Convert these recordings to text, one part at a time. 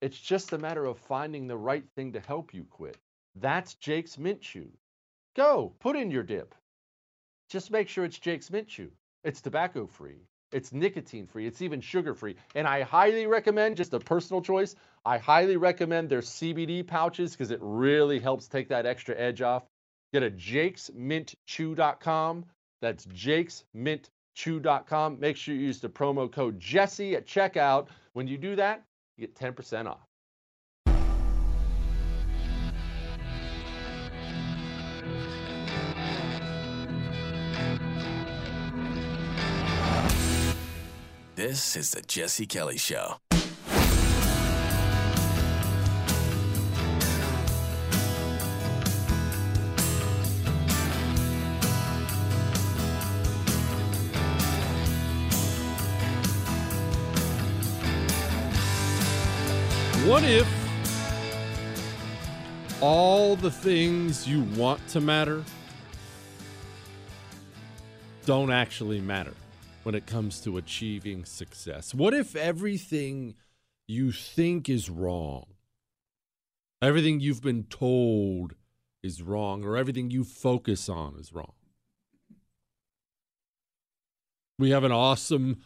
It's just a matter of finding the right thing to help you quit. That's Jake's Mint Chew. Go, put in your dip. Just make sure it's Jake's Mint Chew. It's tobacco free, it's nicotine free, it's even sugar free. And I highly recommend, just a personal choice, I highly recommend their CBD pouches because it really helps take that extra edge off. Get a jakesmintchew.com. That's jakesmintchew.com. Make sure you use the promo code Jesse at checkout. When you do that, you get 10% off. This is the Jesse Kelly Show. What if all the things you want to matter don't actually matter when it comes to achieving success? What if everything you think is wrong, everything you've been told is wrong, or everything you focus on is wrong? We have an awesome,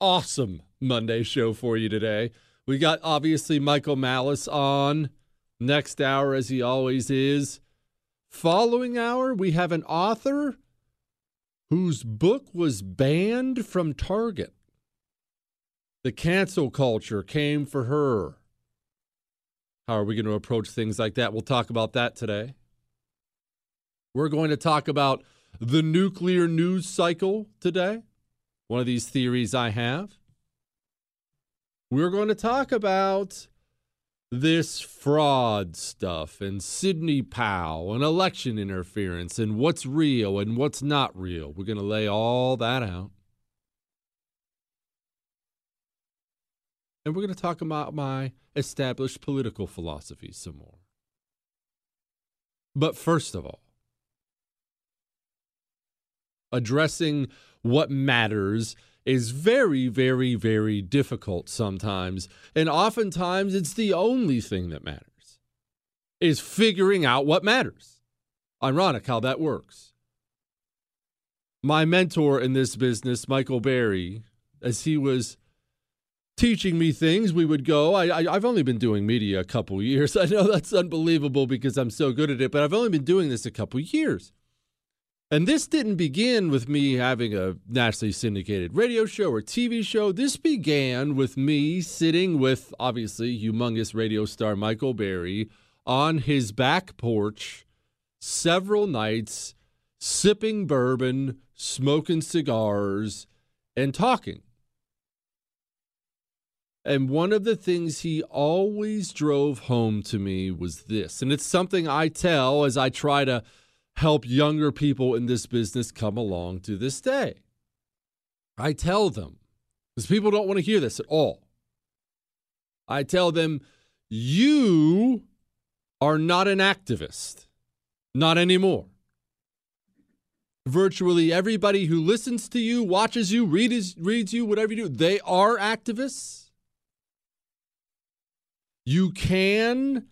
awesome Monday show for you today. We got obviously Michael Malice on next hour, as he always is. Following hour, we have an author whose book was banned from Target. The cancel culture came for her. How are we going to approach things like that? We'll talk about that today. We're going to talk about the nuclear news cycle today. One of these theories I have we're going to talk about this fraud stuff and Sidney Powell and election interference and what's real and what's not real. We're going to lay all that out. And we're going to talk about my established political philosophy some more. But first of all, addressing what matters is very, very, very difficult sometimes. And oftentimes it's the only thing that matters is figuring out what matters. Ironic how that works. My mentor in this business, Michael Berry, as he was teaching me things, we would go. I, I, have only been doing media a couple years. I know that's unbelievable because I'm so good at it, but I've only been doing this a couple years. And this didn't begin with me having a nationally syndicated radio show or TV show. This began with me sitting with, obviously, humongous radio star Michael Berry on his back porch several nights, sipping bourbon, smoking cigars, and talking. And one of the things he always drove home to me was this. And it's something I tell as I try to help younger people in this business come along to this day. I tell them, because people don't want to hear this at all. I tell them, you are not an activist, not anymore. Virtually everybody who listens to you, watches you, reads, reads you, whatever you do, they are activists. You can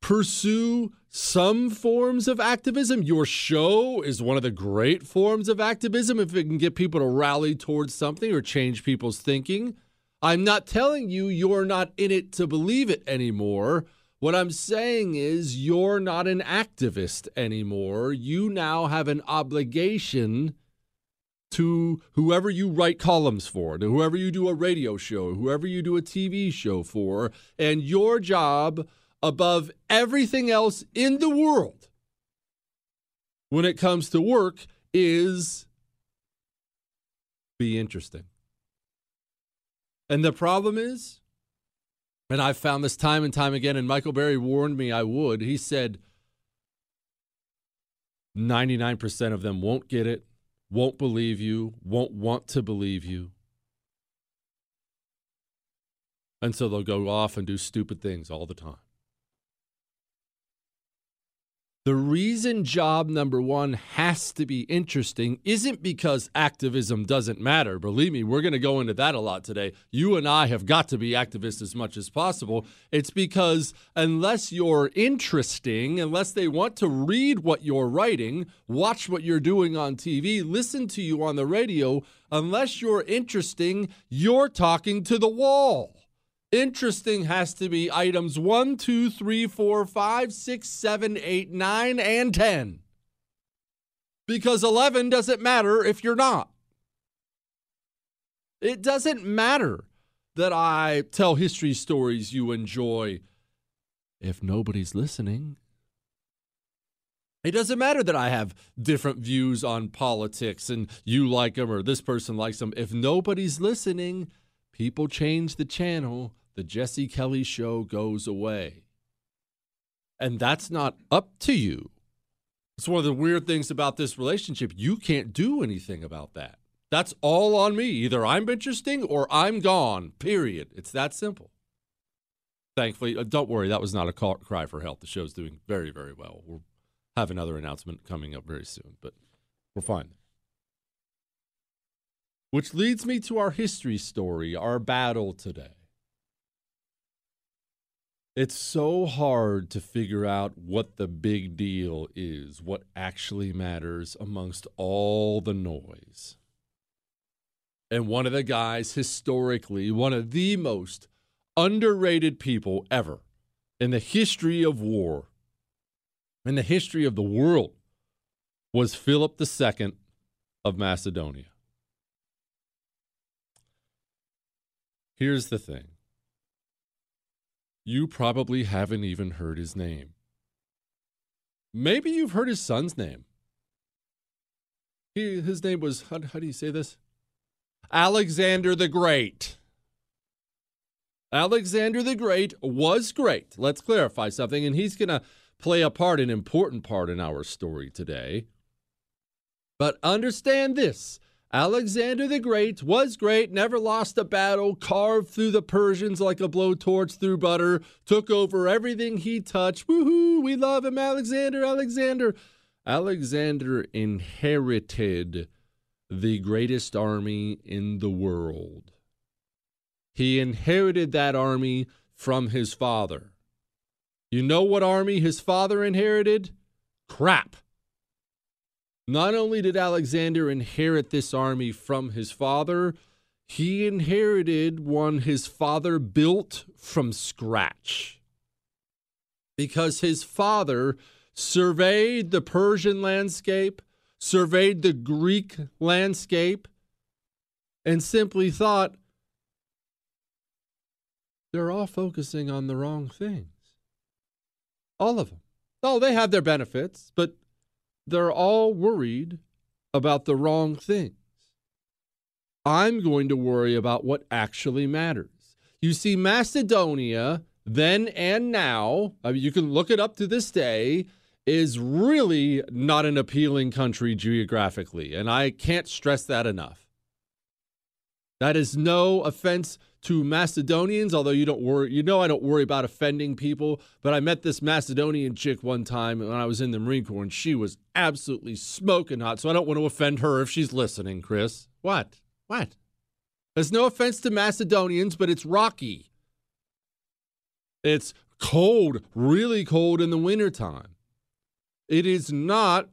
pursue some forms of activism. Your show is one of the great forms of activism if it can get people to rally towards something or change people's thinking. I'm not telling you you're not in it to believe it anymore. What I'm saying is you're not an activist anymore. You now have an obligation to whoever you write columns for, to whoever you do a radio show, whoever you do a TV show for, and your job above everything else in the world when it comes to work is be interesting. And the problem is, and I've found this time and time again, and Michael Berry warned me I would. He said 99% of them won't get it, won't believe you, won't want to believe you. And so they'll go off and do stupid things all the time. The reason job number one has to be interesting isn't because activism doesn't matter. Believe me, we're going to go into that a lot today. You and I have got to be activists as much as possible. It's because unless you're interesting, unless they want to read what you're writing, watch what you're doing on TV, listen to you on the radio, unless you're interesting, you're talking to the wall. Interesting has to be items 1, 2, 3, 4, 5, 6, 7, 8, 9, and 10. Because 11 doesn't matter if you're not. It doesn't matter that I tell history stories you enjoy if nobody's listening. It doesn't matter that I have different views on politics and you like them or this person likes them. If nobody's listening, people change the channel the Jesse Kelly show goes away. And that's not up to you. It's one of the weird things about this relationship. You can't do anything about that. That's all on me. Either I'm interesting or I'm gone, period. It's that simple. Thankfully, uh, don't worry, that was not a call, cry for help. The show's doing very, very well. We'll have another announcement coming up very soon, but we're fine. Which leads me to our history story, our battle today. It's so hard to figure out what the big deal is, what actually matters amongst all the noise. And one of the guys, historically, one of the most underrated people ever in the history of war, in the history of the world, was Philip II of Macedonia. Here's the thing you probably haven't even heard his name. Maybe you've heard his son's name. He, his name was, how, how do you say this? Alexander the Great. Alexander the Great was great. Let's clarify something, and he's going to play a part, an important part in our story today. But understand this Alexander the Great was great, never lost a battle, carved through the Persians like a blowtorch through butter, took over everything he touched. Woohoo, we love him, Alexander, Alexander. Alexander inherited the greatest army in the world. He inherited that army from his father. You know what army his father inherited? Crap. Not only did Alexander inherit this army from his father, he inherited one his father built from scratch. Because his father surveyed the Persian landscape, surveyed the Greek landscape, and simply thought, they're all focusing on the wrong things. All of them. Oh, they have their benefits, but they're all worried about the wrong things. I'm going to worry about what actually matters. You see, Macedonia, then and now, I mean, you can look it up to this day, is really not an appealing country geographically. And I can't stress that enough. That is no offense to Macedonians, although you don't worry, you know, I don't worry about offending people. But I met this Macedonian chick one time when I was in the Marine Corps, and she was absolutely smoking hot. So I don't want to offend her if she's listening, Chris. What? What? There's no offense to Macedonians, but it's rocky. It's cold, really cold in the wintertime. It is not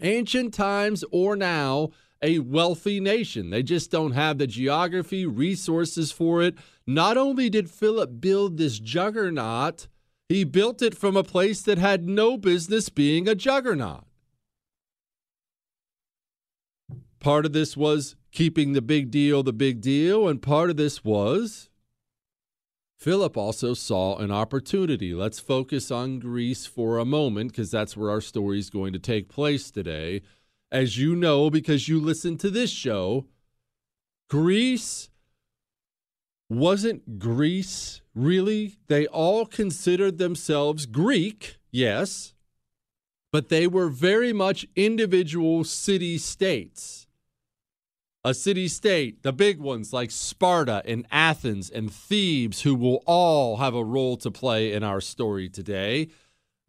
ancient times or now a wealthy nation. They just don't have the geography, resources for it. Not only did Philip build this juggernaut, he built it from a place that had no business being a juggernaut. Part of this was keeping the big deal the big deal, and part of this was Philip also saw an opportunity. Let's focus on Greece for a moment because that's where our story is going to take place today as you know because you listen to this show, Greece wasn't Greece really. They all considered themselves Greek, yes, but they were very much individual city states. A city state, the big ones like Sparta and Athens and Thebes, who will all have a role to play in our story today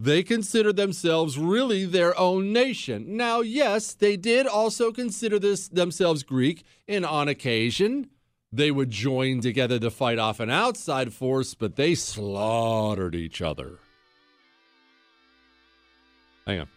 they consider themselves really their own nation. Now, yes, they did also consider this themselves Greek, and on occasion they would join together to fight off an outside force, but they slaughtered each other. Hang on.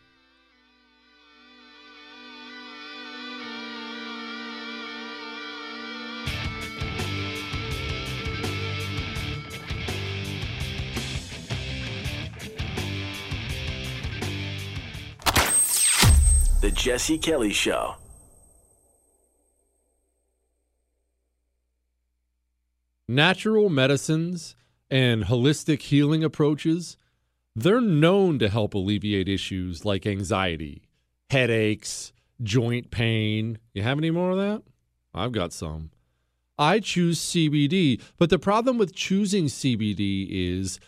Jesse Kelly Show. Natural medicines and holistic healing approaches, they're known to help alleviate issues like anxiety, headaches, joint pain. You have any more of that? I've got some. I choose CBD, but the problem with choosing CBD is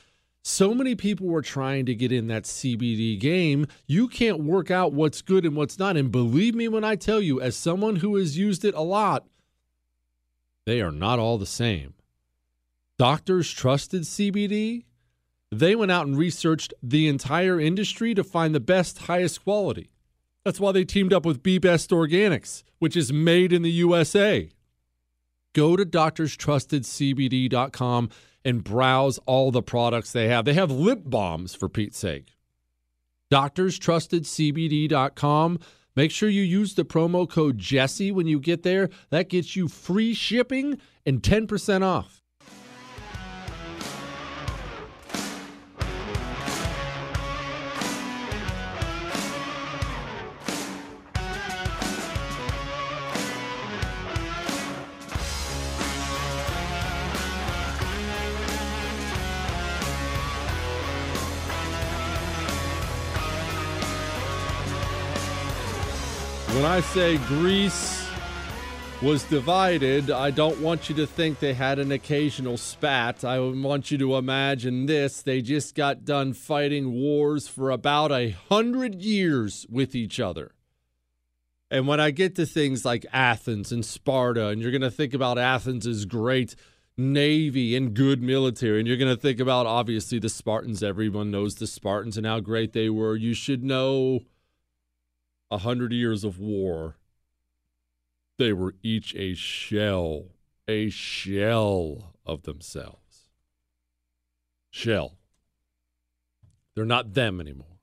so many people were trying to get in that CBD game. You can't work out what's good and what's not. And believe me when I tell you, as someone who has used it a lot, they are not all the same. Doctors trusted CBD. They went out and researched the entire industry to find the best, highest quality. That's why they teamed up with Be Best Organics, which is made in the USA. Go to doctorstrustedcbd.com and browse all the products they have. They have lip balms, for Pete's sake. DoctorsTrustedCBD.com. Make sure you use the promo code Jesse when you get there. That gets you free shipping and 10% off. I say Greece was divided, I don't want you to think they had an occasional spat. I want you to imagine this. They just got done fighting wars for about a hundred years with each other. And when I get to things like Athens and Sparta, and you're going to think about Athens' as great navy and good military, and you're going to think about obviously the Spartans. Everyone knows the Spartans and how great they were. You should know a hundred years of war they were each a shell, a shell of themselves. Shell. They're not them anymore.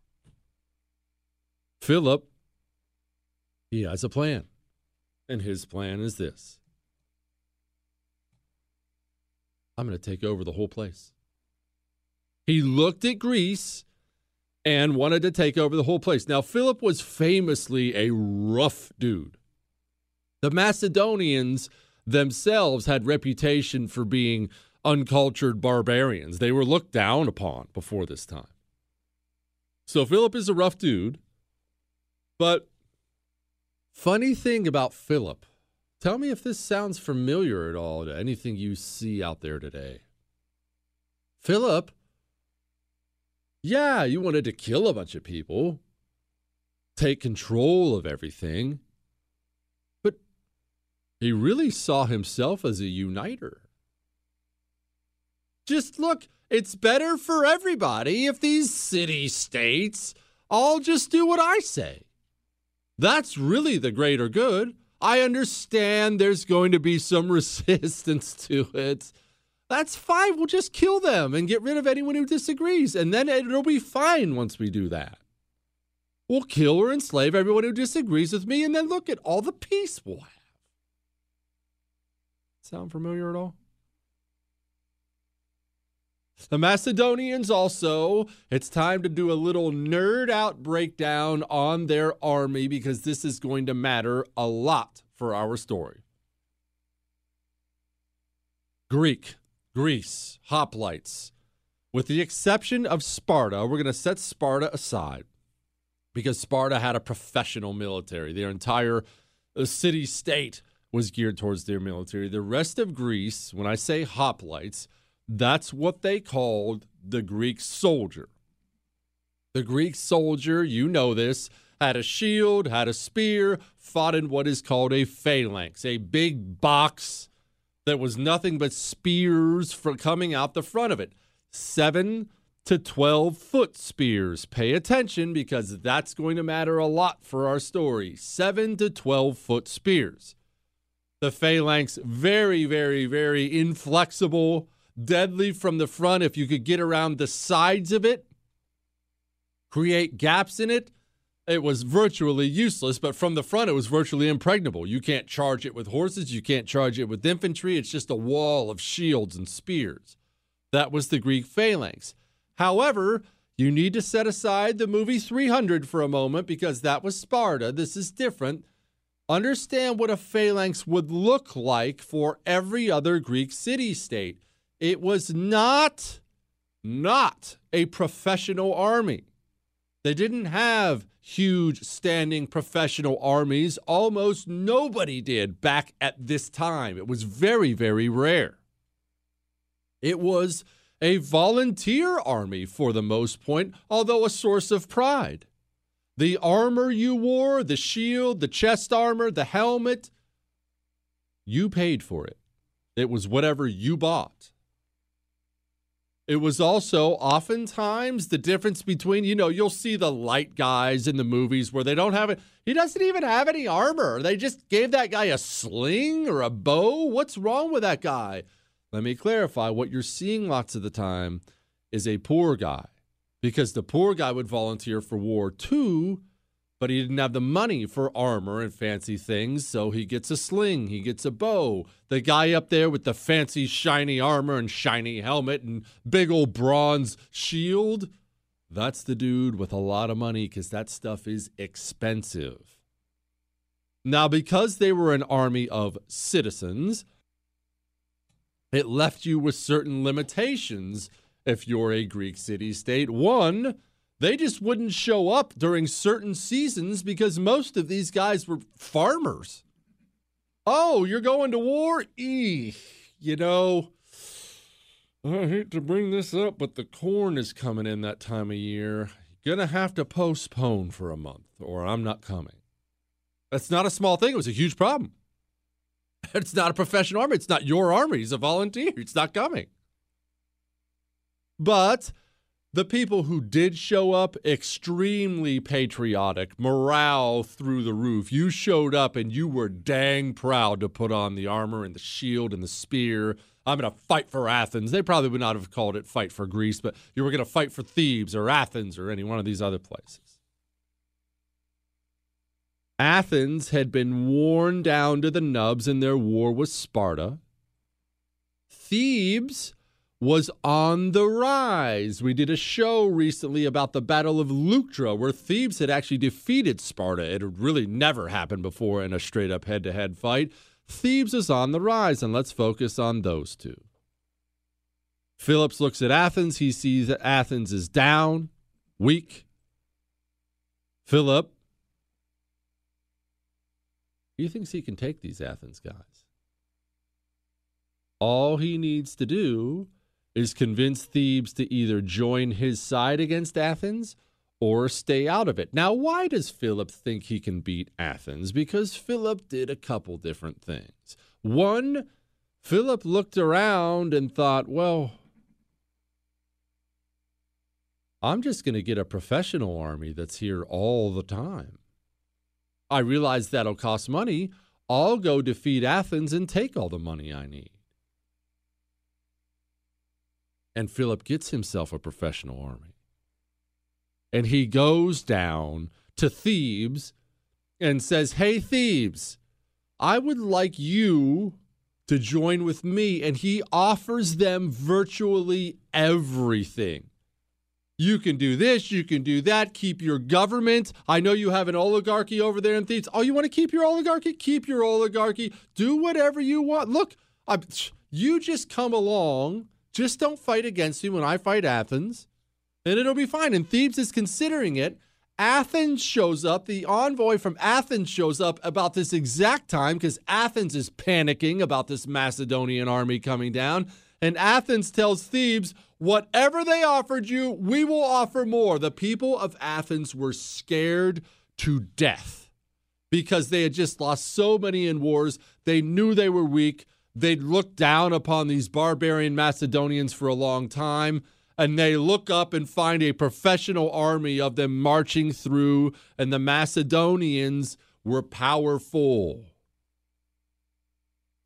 Philip, he has a plan. And his plan is this I'm going to take over the whole place. He looked at Greece and wanted to take over the whole place. Now, Philip was famously a rough dude. The Macedonians themselves had reputation for being uncultured barbarians. They were looked down upon before this time. So Philip is a rough dude. But funny thing about Philip, tell me if this sounds familiar at all to anything you see out there today. Philip, yeah, you wanted to kill a bunch of people, take control of everything. But he really saw himself as a uniter. Just look, it's better for everybody if these city states all just do what I say. That's really the greater good. I understand there's going to be some resistance to it. That's fine. We'll just kill them and get rid of anyone who disagrees. And then it'll be fine once we do that. We'll kill or enslave everyone who disagrees with me, and then look at all the peace we'll have. Sound familiar at all? The Macedonians also, it's time to do a little nerd out breakdown on their army because this is going to matter a lot for our story. Greek, Greece, hoplites. With the exception of Sparta, we're going to set Sparta aside because Sparta had a professional military. Their entire uh, city state was geared towards their military. The rest of Greece, when I say hoplites, that's what they called the Greek soldier. The Greek soldier, you know this, had a shield, had a spear, fought in what is called a phalanx, a big box that was nothing but spears for coming out the front of it. Seven to 12 foot spears. Pay attention because that's going to matter a lot for our story. Seven to 12 foot spears. The phalanx, very, very, very inflexible, deadly from the front. If you could get around the sides of it, create gaps in it, it was virtually useless. But from the front, it was virtually impregnable. You can't charge it with horses, you can't charge it with infantry. It's just a wall of shields and spears. That was the Greek phalanx. However, you need to set aside the movie 300 for a moment because that was Sparta. This is different understand what a phalanx would look like for every other Greek city state. It was not, not a professional army. They didn't have huge standing professional armies. Almost nobody did back at this time. It was very, very rare. It was a volunteer army for the most point, although a source of pride. The armor you wore, the shield, the chest armor, the helmet, you paid for it. It was whatever you bought. It was also oftentimes the difference between, you know, you'll see the light guys in the movies where they don't have it. He doesn't even have any armor. They just gave that guy a sling or a bow. What's wrong with that guy? Let me clarify what you're seeing lots of the time is a poor guy because the poor guy would volunteer for war too, but he didn't have the money for armor and fancy things, so he gets a sling, he gets a bow. The guy up there with the fancy shiny armor and shiny helmet and big old bronze shield, that's the dude with a lot of money because that stuff is expensive. Now, because they were an army of citizens, it left you with certain limitations if you're a Greek city state. One, they just wouldn't show up during certain seasons because most of these guys were farmers. Oh, you're going to war? Eeh. You know, I hate to bring this up, but the corn is coming in that time of year. Gonna have to postpone for a month, or I'm not coming. That's not a small thing. It was a huge problem. It's not a professional army. It's not your army. He's a volunteer. It's not coming. But the people who did show up, extremely patriotic, morale through the roof. You showed up and you were dang proud to put on the armor and the shield and the spear. I'm going to fight for Athens. They probably would not have called it fight for Greece, but you were going to fight for Thebes or Athens or any one of these other places. Athens had been worn down to the nubs in their war with Sparta. Thebes was on the rise. We did a show recently about the Battle of Leuctra, where Thebes had actually defeated Sparta. It had really never happened before in a straight up head to head fight. Thebes is on the rise, and let's focus on those two. Phillips looks at Athens. He sees that Athens is down, weak. Philip, he thinks he can take these Athens guys. All he needs to do is convince Thebes to either join his side against Athens or stay out of it. Now, why does Philip think he can beat Athens? Because Philip did a couple different things. One, Philip looked around and thought, well, I'm just going to get a professional army that's here all the time. I realize that'll cost money. I'll go defeat Athens and take all the money I need. And Philip gets himself a professional army. And he goes down to Thebes and says, Hey, Thebes, I would like you to join with me. And he offers them virtually everything. You can do this, you can do that, keep your government. I know you have an oligarchy over there in Thebes. Oh, you want to keep your oligarchy? Keep your oligarchy. Do whatever you want. Look, I, you just come along just don't fight against me when I fight Athens, and it'll be fine. And Thebes is considering it. Athens shows up. The envoy from Athens shows up about this exact time because Athens is panicking about this Macedonian army coming down. And Athens tells Thebes, whatever they offered you, we will offer more. The people of Athens were scared to death because they had just lost so many in wars. They knew they were weak. They'd looked down upon these barbarian Macedonians for a long time, and they look up and find a professional army of them marching through, and the Macedonians were powerful.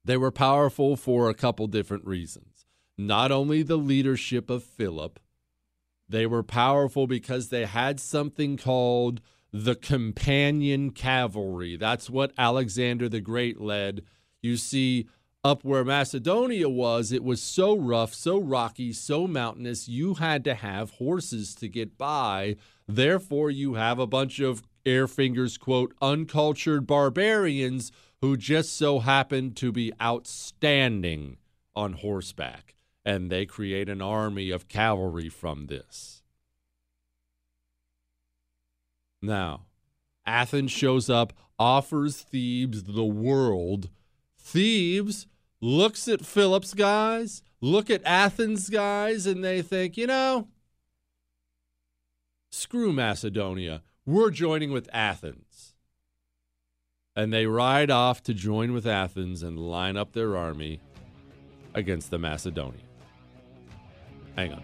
They were powerful for a couple different reasons. Not only the leadership of Philip, they were powerful because they had something called the companion cavalry. That's what Alexander the Great led. You see, up where Macedonia was, it was so rough, so rocky, so mountainous, you had to have horses to get by. Therefore, you have a bunch of air fingers, quote, uncultured barbarians who just so happen to be outstanding on horseback. And they create an army of cavalry from this. Now, Athens shows up, offers Thebes the world Thebes looks at Philip's guys, look at Athens guys, and they think, you know, screw Macedonia. We're joining with Athens. And they ride off to join with Athens and line up their army against the Macedonians. Hang on.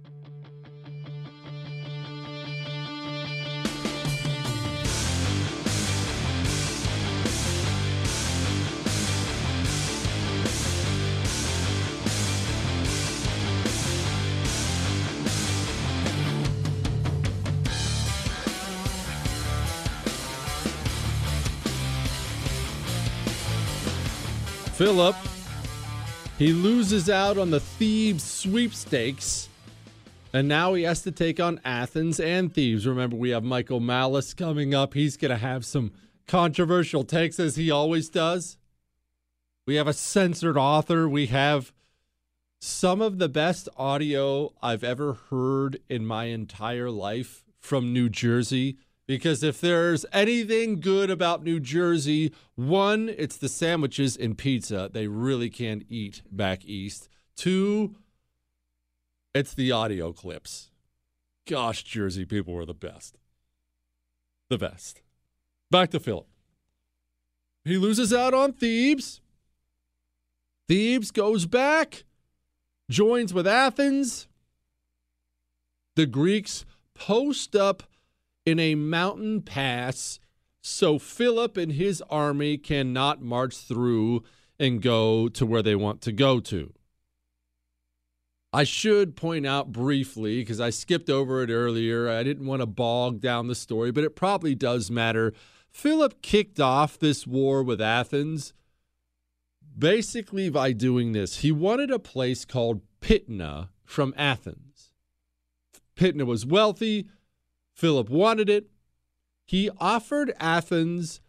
Philip, he loses out on the Thebes sweepstakes, and now he has to take on Athens and Thebes. Remember, we have Michael Malice coming up. He's going to have some controversial takes, as he always does. We have a censored author. We have some of the best audio I've ever heard in my entire life from New Jersey. Because if there's anything good about New Jersey, one, it's the sandwiches and pizza. They really can't eat back east. Two, it's the audio clips. Gosh, Jersey people were the best. The best. Back to Philip. He loses out on Thebes. Thebes goes back, joins with Athens. The Greeks post up in a mountain pass so Philip and his army cannot march through and go to where they want to go to. I should point out briefly, because I skipped over it earlier, I didn't want to bog down the story, but it probably does matter. Philip kicked off this war with Athens basically by doing this. He wanted a place called Pydna from Athens. Pydna was wealthy, Philip wanted it. He offered Athens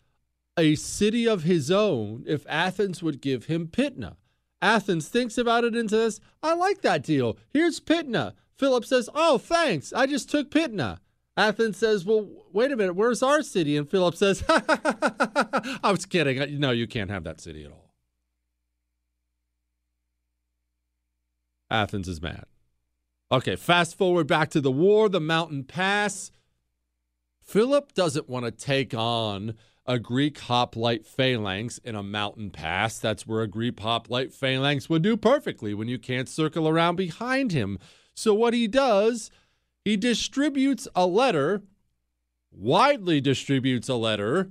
a city of his own if Athens would give him Pydna. Athens thinks about it and says, I like that deal. Here's Pydna. Philip says, Oh, thanks. I just took Pydna. Athens says, Well, wait a minute. Where's our city? And Philip says, I was kidding. No, you can't have that city at all. Athens is mad. Okay, fast forward back to the war, the mountain pass. Philip doesn't want to take on a Greek hoplite phalanx in a mountain pass. That's where a Greek hoplite phalanx would do perfectly when you can't circle around behind him. So, what he does, he distributes a letter, widely distributes a letter,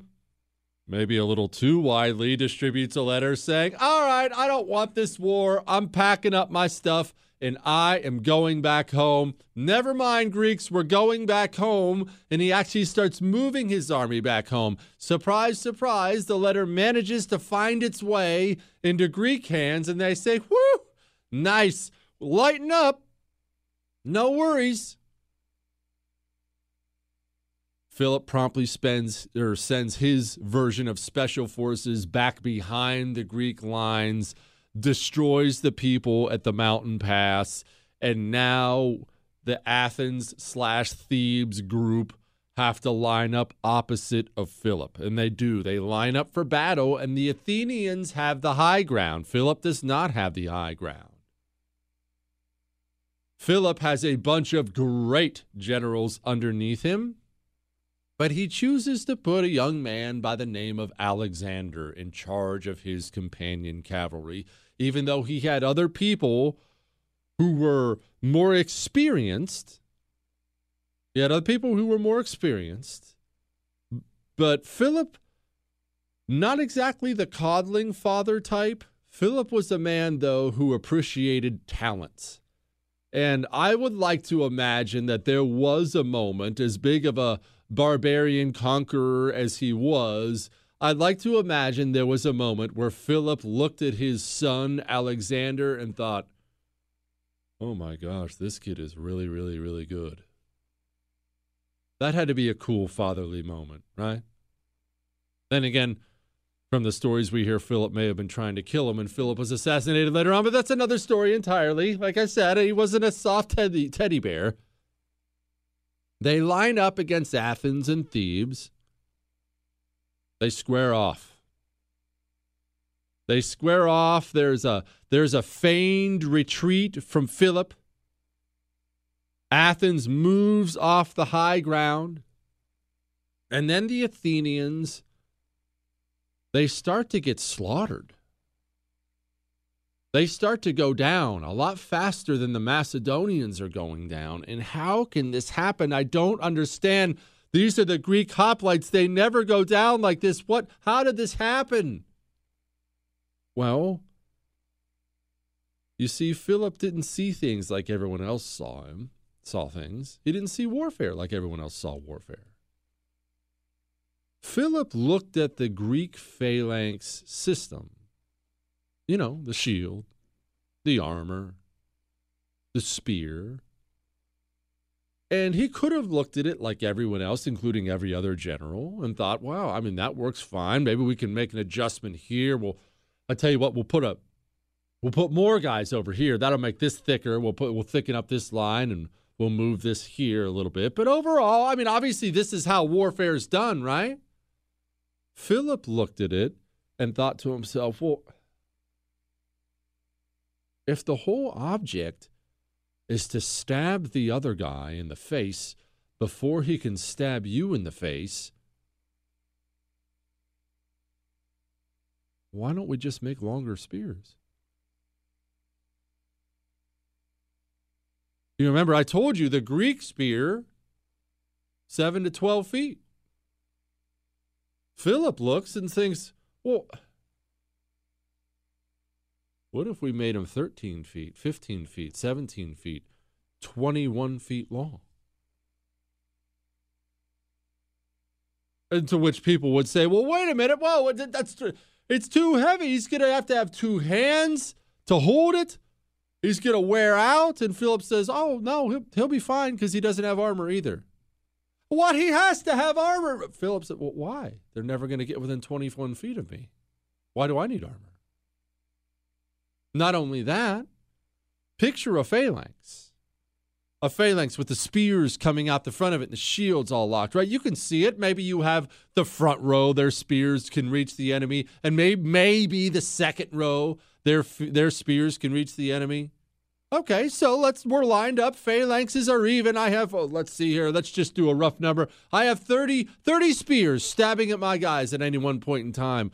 maybe a little too widely distributes a letter saying, All right, I don't want this war. I'm packing up my stuff and I am going back home. Never mind, Greeks, we're going back home. And he actually starts moving his army back home. Surprise, surprise, the letter manages to find its way into Greek hands, and they say, Whoo, nice, lighten up. No worries. Philip promptly spends or sends his version of special forces back behind the Greek lines destroys the people at the mountain pass, and now the Athens slash Thebes group have to line up opposite of Philip. And they do. They line up for battle, and the Athenians have the high ground. Philip does not have the high ground. Philip has a bunch of great generals underneath him, but he chooses to put a young man by the name of Alexander in charge of his companion cavalry even though he had other people who were more experienced. He had other people who were more experienced. But Philip, not exactly the coddling father type. Philip was a man, though, who appreciated talents. And I would like to imagine that there was a moment, as big of a barbarian conqueror as he was, I'd like to imagine there was a moment where Philip looked at his son, Alexander, and thought, oh my gosh, this kid is really, really, really good. That had to be a cool fatherly moment, right? Then again, From the stories we hear, Philip may have been trying to kill him, and Philip was assassinated later on, but that's another story entirely. Like I said, he wasn't a soft teddy, teddy bear. They line up against Athens and Thebes. They square off. They square off. There's a there's a feigned retreat from Philip. Athens moves off the high ground. And then the Athenians they start to get slaughtered. They start to go down a lot faster than the Macedonians are going down. And how can this happen? I don't understand. These are the Greek hoplites. They never go down like this. What how did this happen? Well, you see, Philip didn't see things like everyone else saw him, saw things. He didn't see warfare like everyone else saw warfare. Philip looked at the Greek phalanx system. You know, the shield, the armor, the spear. And he could have looked at it like everyone else, including every other general, and thought, wow, I mean, that works fine. Maybe we can make an adjustment here. Well, I tell you what, we'll put a we'll put more guys over here. That'll make this thicker. We'll put we'll thicken up this line and we'll move this here a little bit. But overall, I mean, obviously this is how warfare is done, right? Philip looked at it and thought to himself, well, if the whole object is to stab the other guy in the face before he can stab you in the face, why don't we just make longer spears? You remember, I told you the Greek spear, 7 to 12 feet. Philip looks and thinks, well, what if we made him 13 feet, 15 feet, 17 feet, 21 feet long? And to which people would say, well, wait a minute. Whoa, that's it's too heavy. He's going to have to have two hands to hold it. He's going to wear out. And Philip says, oh, no, he'll, he'll be fine because he doesn't have armor either. What? He has to have armor. Philip said, well, why? They're never going to get within 21 feet of me. Why do I need armor? Not only that, picture a phalanx. A phalanx with the spears coming out the front of it and the shields all locked, right? You can see it. Maybe you have the front row, their spears can reach the enemy, and maybe, maybe the second row, their, their spears can reach the enemy. Okay, so let's we're lined up. Phalanxes are even. I have oh, let's see here. Let's just do a rough number. I have 30 30 spears stabbing at my guys at any one point in time.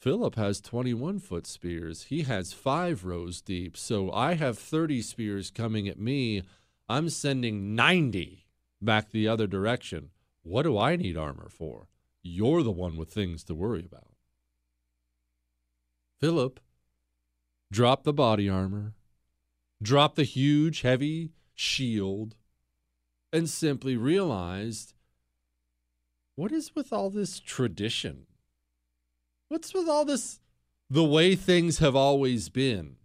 Philip has 21 foot spears. He has five rows deep. So I have 30 spears coming at me. I'm sending 90 back the other direction. What do I need armor for? You're the one with things to worry about. Philip dropped the body armor, dropped the huge, heavy shield, and simply realized what is with all this tradition? What's with all this, the way things have always been?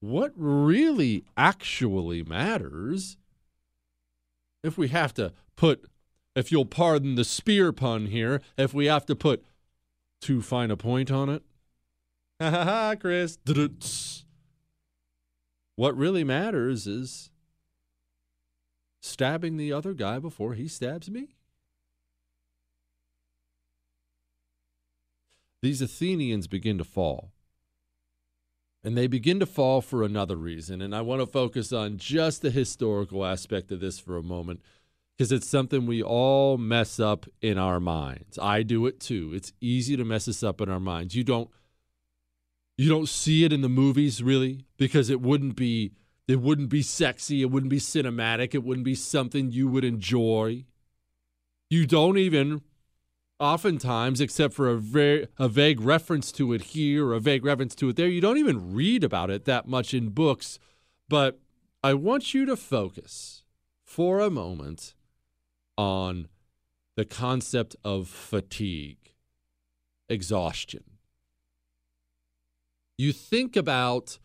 What really actually matters, if we have to put, if you'll pardon the spear pun here, if we have to put too fine a point on it? Ha ha ha, Chris. What really matters is stabbing the other guy before he stabs me. These Athenians begin to fall. And they begin to fall for another reason. And I want to focus on just the historical aspect of this for a moment because it's something we all mess up in our minds. I do it too. It's easy to mess us up in our minds. You don't you don't see it in the movies really because it wouldn't be it wouldn't be sexy, it wouldn't be cinematic, it wouldn't be something you would enjoy. You don't even oftentimes, except for a, very, a vague reference to it here or a vague reference to it there, you don't even read about it that much in books. But I want you to focus for a moment on the concept of fatigue, exhaustion. You think about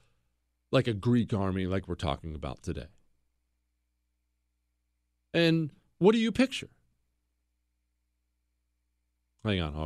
like a Greek army, like we're talking about today. And what do you picture? Hang on, I'll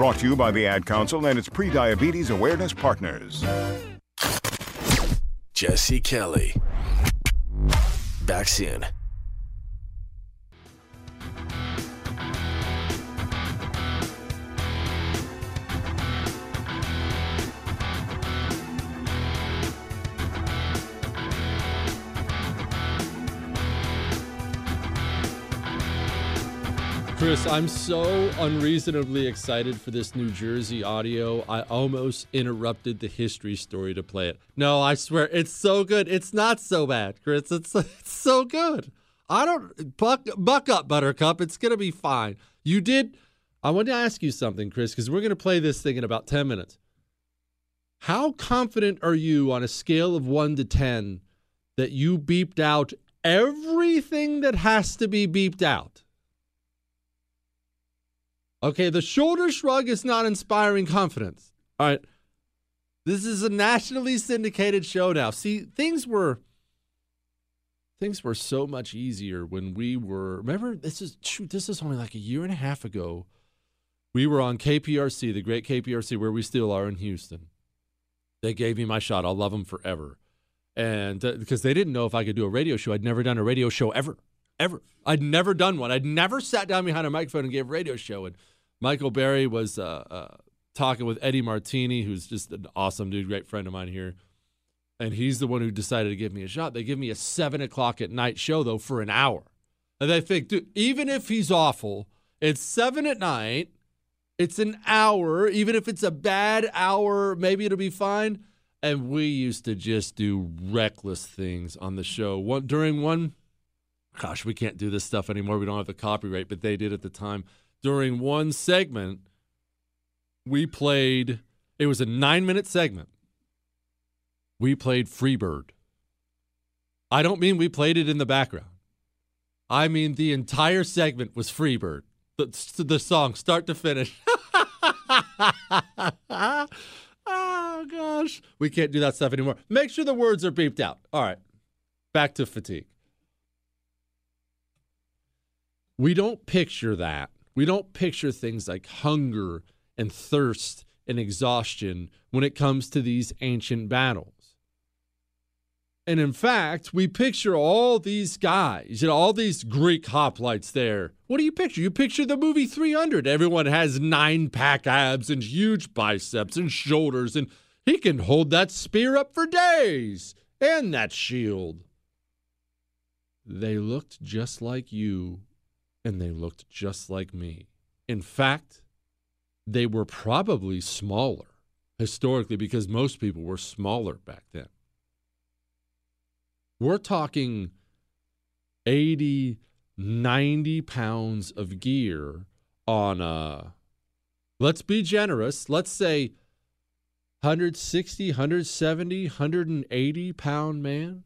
Brought to you by the Ad Council and its pre-diabetes awareness partners. Jesse Kelly. Back soon. Chris, I'm so unreasonably excited for this New Jersey audio. I almost interrupted the history story to play it. No, I swear, it's so good. It's not so bad, Chris. It's, it's so good. I don't buck buck up, Buttercup. It's gonna be fine. You did. I want to ask you something, Chris, because we're gonna play this thing in about ten minutes. How confident are you on a scale of one to ten that you beeped out everything that has to be beeped out? Okay, the shoulder shrug is not inspiring confidence. All right. This is a nationally syndicated show now. See, things were things were so much easier when we were remember this is shoot, this is only like a year and a half ago. We were on KPRC, the great KPRC where we still are in Houston. They gave me my shot. I'll love them forever. And uh, because they didn't know if I could do a radio show. I'd never done a radio show ever. Ever. I'd never done one. I'd never sat down behind a microphone and gave a radio show and Michael Berry was uh, uh, talking with Eddie Martini, who's just an awesome dude, great friend of mine here. And he's the one who decided to give me a shot. They give me a seven o'clock at night show, though, for an hour. And they think, dude, even if he's awful, it's seven at night, it's an hour. Even if it's a bad hour, maybe it'll be fine. And we used to just do reckless things on the show. One during one, gosh, we can't do this stuff anymore. We don't have the copyright, but they did at the time during one segment, we played, it was a nine minute segment. We played Freebird. I don't mean we played it in the background. I mean the entire segment was Freebird. The, the song, start to finish. oh, gosh. We can't do that stuff anymore. Make sure the words are beeped out. All right. Back to fatigue. We don't picture that we don't picture things like hunger and thirst and exhaustion when it comes to these ancient battles. And in fact, we picture all these guys, you know, all these Greek hoplites there. What do you picture? You picture the movie 300. Everyone has nine pack abs and huge biceps and shoulders, and he can hold that spear up for days and that shield. They looked just like you and they looked just like me. In fact, they were probably smaller historically because most people were smaller back then. We're talking 80, 90 pounds of gear on a, let's be generous, let's say 160, 170, 180 pound man.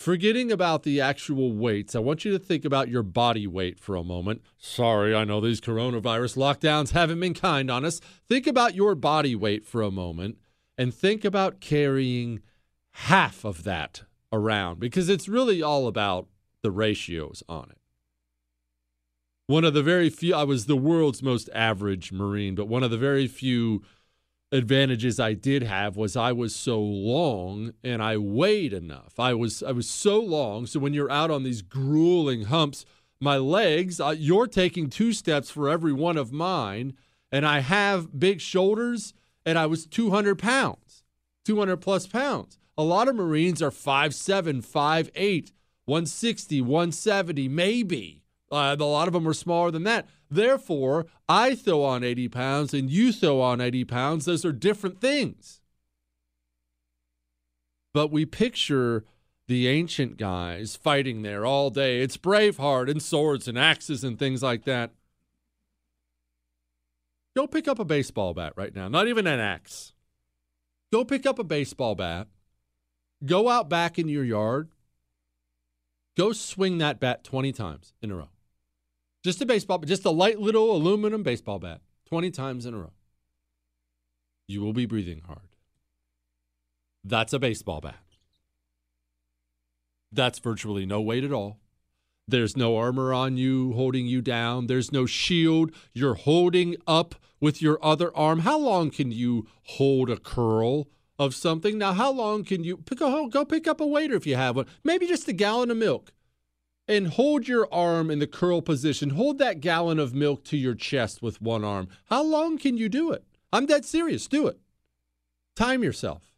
Forgetting about the actual weights, I want you to think about your body weight for a moment. Sorry, I know these coronavirus lockdowns haven't been kind on us. Think about your body weight for a moment and think about carrying half of that around because it's really all about the ratios on it. One of the very few, I was the world's most average Marine, but one of the very few advantages I did have was I was so long and I weighed enough. I was I was so long, so when you're out on these grueling humps, my legs, uh, you're taking two steps for every one of mine, and I have big shoulders, and I was 200 pounds, 200 plus pounds. A lot of Marines are 5'7, 5'8, 160, 170, maybe. Uh, a lot of them are smaller than that. Therefore, I throw on 80 pounds and you throw on 80 pounds. Those are different things. But we picture the ancient guys fighting there all day. It's Braveheart and swords and axes and things like that. Go pick up a baseball bat right now, not even an axe. Go pick up a baseball bat. Go out back in your yard. Go swing that bat 20 times in a row. Just a baseball, just a light little aluminum baseball bat 20 times in a row. You will be breathing hard. That's a baseball bat. That's virtually no weight at all. There's no armor on you holding you down. There's no shield you're holding up with your other arm. How long can you hold a curl of something? Now, how long can you go, go pick up a waiter if you have one? Maybe just a gallon of milk and hold your arm in the curl position. Hold that gallon of milk to your chest with one arm. How long can you do it? I'm dead serious. Do it. Time yourself.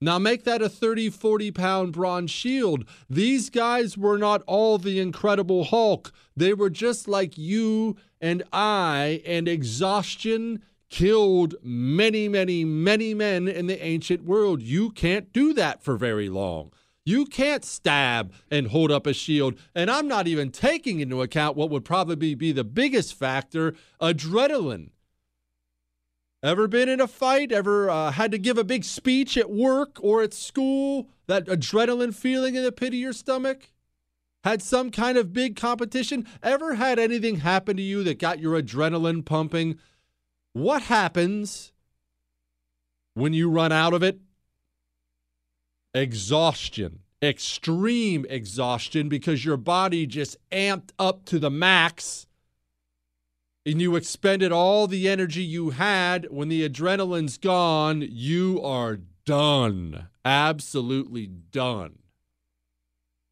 Now make that a 30, 40 pound bronze shield. These guys were not all the incredible Hulk. They were just like you and I, and exhaustion killed many, many, many men in the ancient world. You can't do that for very long. You can't stab and hold up a shield. And I'm not even taking into account what would probably be the biggest factor adrenaline. Ever been in a fight? Ever uh, had to give a big speech at work or at school? That adrenaline feeling in the pit of your stomach? Had some kind of big competition? Ever had anything happen to you that got your adrenaline pumping? What happens when you run out of it? Exhaustion, extreme exhaustion because your body just amped up to the max and you expended all the energy you had, when the adrenaline's gone, you are done. Absolutely done.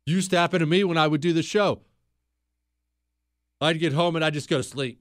Used to happen to me when I would do the show. I'd get home and I'd just go to sleep.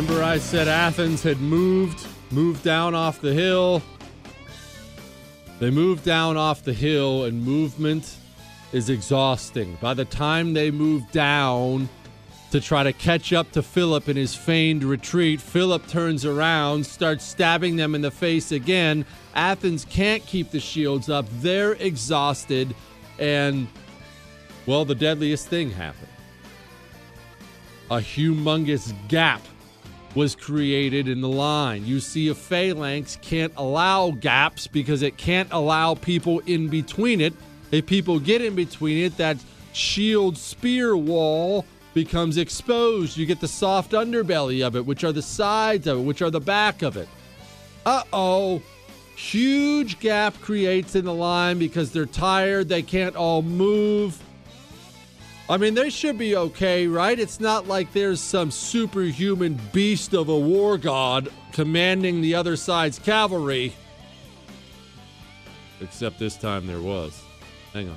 Remember, I said Athens had moved, moved down off the hill. They moved down off the hill, and movement is exhausting. By the time they move down to try to catch up to Philip in his feigned retreat, Philip turns around, starts stabbing them in the face again. Athens can't keep the shields up. They're exhausted, and, well, the deadliest thing happened. A humongous gap was created in the line. You see, a phalanx can't allow gaps because it can't allow people in between it. If people get in between it, that shield spear wall becomes exposed. You get the soft underbelly of it, which are the sides of it, which are the back of it. Uh oh. Huge gap creates in the line because they're tired. They can't all move. I mean, they should be okay, right? It's not like there's some superhuman beast of a war god commanding the other side's cavalry. Except this time there was. Hang on.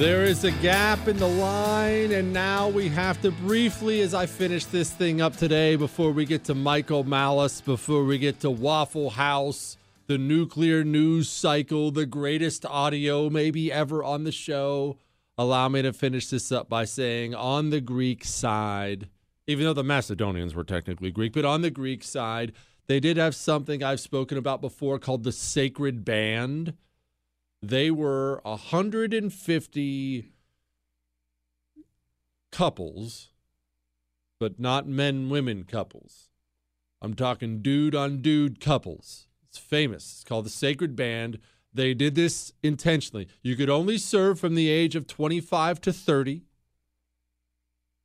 There is a gap in the line, and now we have to briefly, as I finish this thing up today, before we get to Michael Malice, before we get to Waffle House, the nuclear news cycle, the greatest audio maybe ever on the show. Allow me to finish this up by saying on the Greek side, even though the Macedonians were technically Greek, but on the Greek side, they did have something I've spoken about before called the Sacred Band they were 150 couples, but not men women couples. I'm talking dude on dude couples. It's famous. It's called the Sacred Band. They did this intentionally. You could only serve from the age of 25 to 30.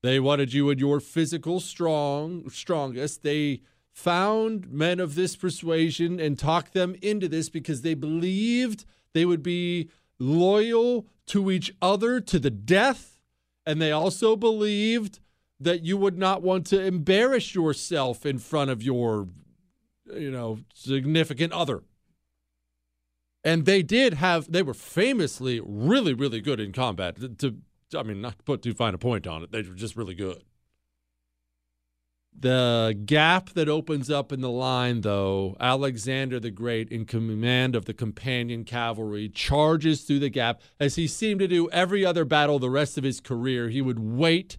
They wanted you at your physical strong strongest. They found men of this persuasion and talked them into this because they believed they would be loyal to each other to the death. And they also believed that you would not want to embarrass yourself in front of your, you know, significant other. And they did have, they were famously really, really good in combat. To, I mean, not to put too fine a point on it, they were just really good. The gap that opens up in the line, though, Alexander the Great, in command of the companion cavalry, charges through the gap as he seemed to do every other battle the rest of his career. He would wait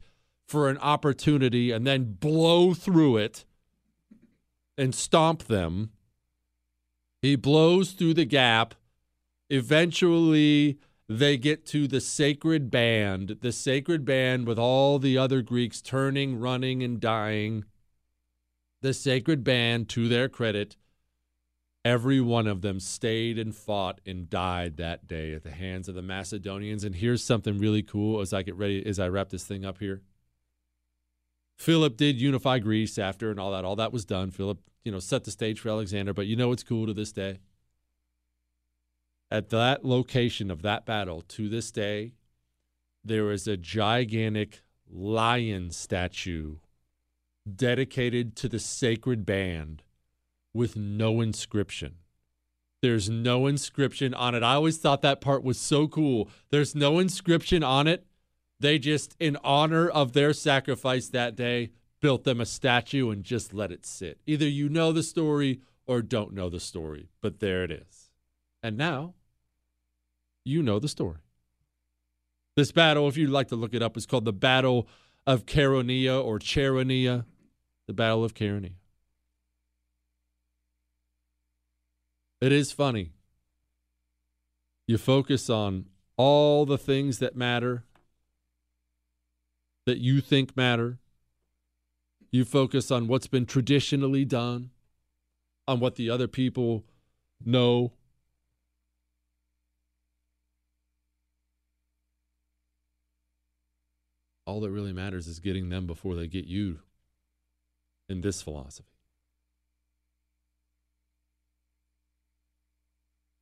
for an opportunity and then blow through it and stomp them. He blows through the gap. Eventually, they get to the sacred band, the sacred band with all the other Greeks turning, running, and dying. The sacred band, to their credit, every one of them stayed and fought and died that day at the hands of the Macedonians. And here's something really cool as I get ready, as I wrap this thing up here. Philip did unify Greece after and all that. All that was done. Philip, you know, set the stage for Alexander. But you know what's cool to this day? At that location of that battle, to this day, there is a gigantic lion statue dedicated to the sacred band with no inscription. There's no inscription on it. I always thought that part was so cool. There's no inscription on it. They just, in honor of their sacrifice that day, built them a statue and just let it sit. Either you know the story or don't know the story, but there it is. And now you know the story. This battle, if you'd like to look it up, is called the Battle of Chaeronea or Chaeronea, the Battle of Chaeronea. It is funny. You focus on all the things that matter, that you think matter. You focus on what's been traditionally done, on what the other people know all that really matters is getting them before they get you in this philosophy.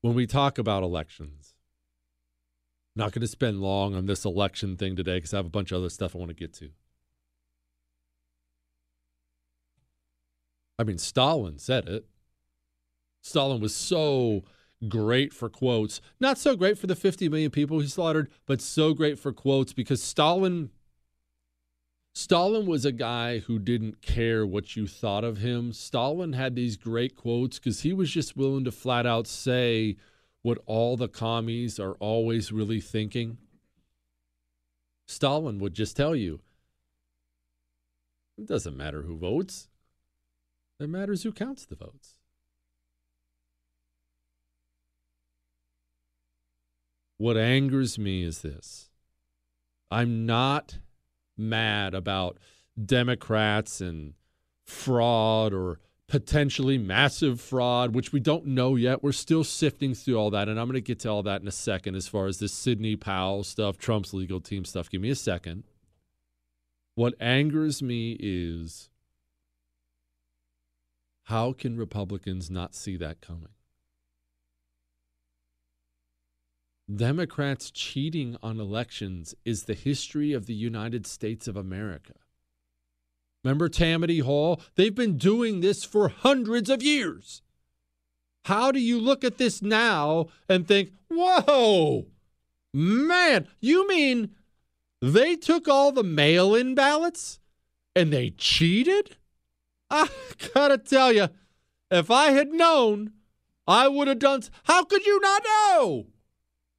When we talk about elections, not going to spend long on this election thing today because I have a bunch of other stuff I want to get to. I mean, Stalin said it. Stalin was so great for quotes. Not so great for the 50 million people he slaughtered, but so great for quotes because Stalin Stalin was a guy who didn't care what you thought of him. Stalin had these great quotes because he was just willing to flat out say what all the commies are always really thinking. Stalin would just tell you it doesn't matter who votes, it matters who counts the votes. What angers me is this I'm not mad about Democrats and fraud or potentially massive fraud, which we don't know yet. We're still sifting through all that. And I'm going to get to all that in a second as far as this Sidney Powell stuff, Trump's legal team stuff. Give me a second. What angers me is how can Republicans not see that coming? Democrats cheating on elections is the history of the United States of America. Remember Tammany Hall? They've been doing this for hundreds of years. How do you look at this now and think, whoa, man, you mean they took all the mail in ballots and they cheated? I gotta tell you, if I had known, I would have done. How could you not know?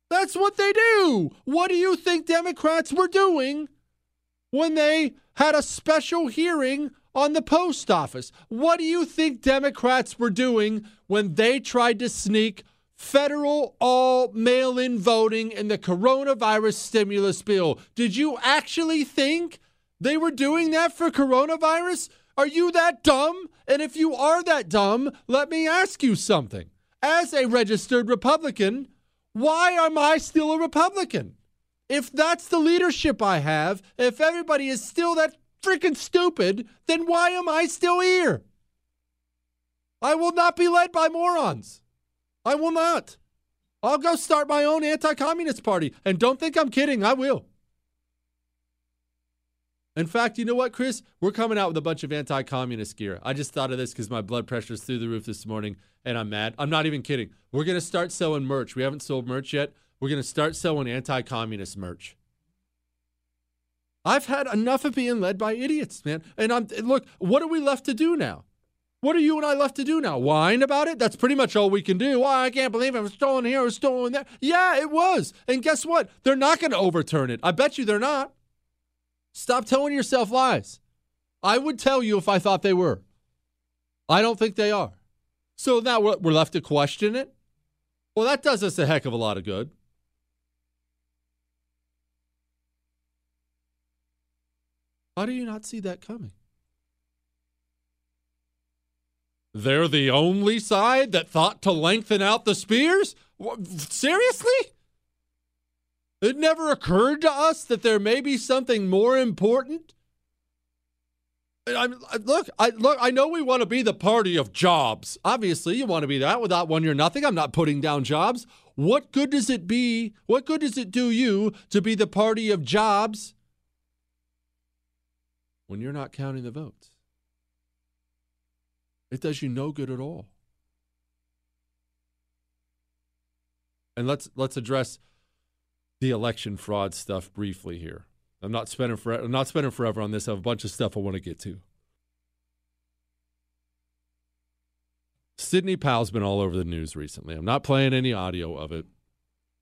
That's what they do. What do you think Democrats were doing when they had a special hearing on the post office? What do you think Democrats were doing when they tried to sneak federal all mail in voting in the coronavirus stimulus bill? Did you actually think they were doing that for coronavirus? Are you that dumb? And if you are that dumb, let me ask you something. As a registered Republican, why am I still a Republican? If that's the leadership I have, if everybody is still that freaking stupid, then why am I still here? I will not be led by morons. I will not. I'll go start my own anti communist party. And don't think I'm kidding, I will. In fact, you know what, Chris? We're coming out with a bunch of anti communist gear. I just thought of this because my blood pressure's through the roof this morning and I'm mad. I'm not even kidding. We're going to start selling merch. We haven't sold merch yet. We're going to start selling anti communist merch. I've had enough of being led by idiots, man. And I'm look, what are we left to do now? What are you and I left to do now? Whine about it? That's pretty much all we can do. Why I can't believe it was stolen here, was stolen there. Yeah, it was. And guess what? They're not going to overturn it. I bet you they're not. Stop telling yourself lies. I would tell you if I thought they were. I don't think they are. So now we're left to question it? Well, that does us a heck of a lot of good. How do you not see that coming? They're the only side that thought to lengthen out the spears? Seriously? It never occurred to us that there may be something more important. I, look, I look. I know we want to be the party of jobs. Obviously, you want to be that. Without one, you're nothing. I'm not putting down jobs. What good does it be? What good does it do you to be the party of jobs when you're not counting the votes? It does you no good at all. And let's let's address the election fraud stuff briefly here. I'm not spending for, I'm not spending forever on this. I have a bunch of stuff I want to get to. Sidney Powell's been all over the news recently. I'm not playing any audio of it.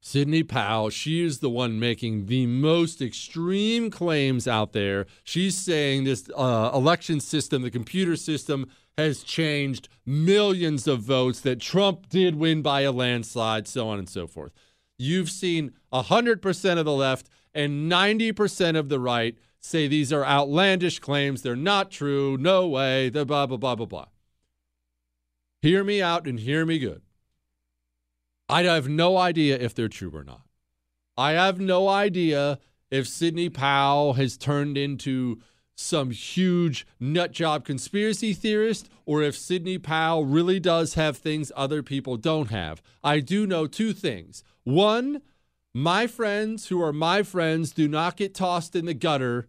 Sidney Powell, she is the one making the most extreme claims out there. She's saying this uh, election system, the computer system, has changed millions of votes, that Trump did win by a landslide, so on and so forth. You've seen 100% of the left and 90% of the right say these are outlandish claims. They're not true. No way. The blah, blah, blah, blah, blah. Hear me out and hear me good. I have no idea if they're true or not. I have no idea if Sidney Powell has turned into some huge nut job conspiracy theorist or if Sidney Powell really does have things other people don't have. I do know two things. One, my friends who are my friends do not get tossed in the gutter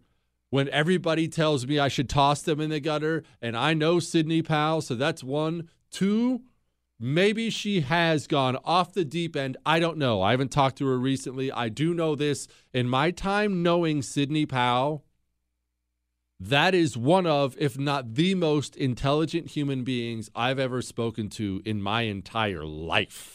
when everybody tells me I should toss them in the gutter, and I know Sidney Powell, so that's one. Two, maybe she has gone off the deep end. I don't know. I haven't talked to her recently. I do know this. In my time knowing Sidney Powell, that is one of, if not the most intelligent human beings I've ever spoken to in my entire life.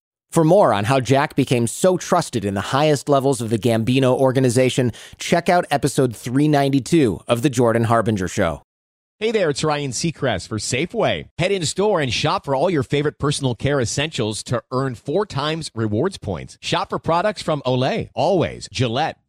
For more on how Jack became so trusted in the highest levels of the Gambino organization, check out episode 392 of The Jordan Harbinger Show. Hey there, it's Ryan Seacrest for Safeway. Head in store and shop for all your favorite personal care essentials to earn four times rewards points. Shop for products from Olay, Always, Gillette,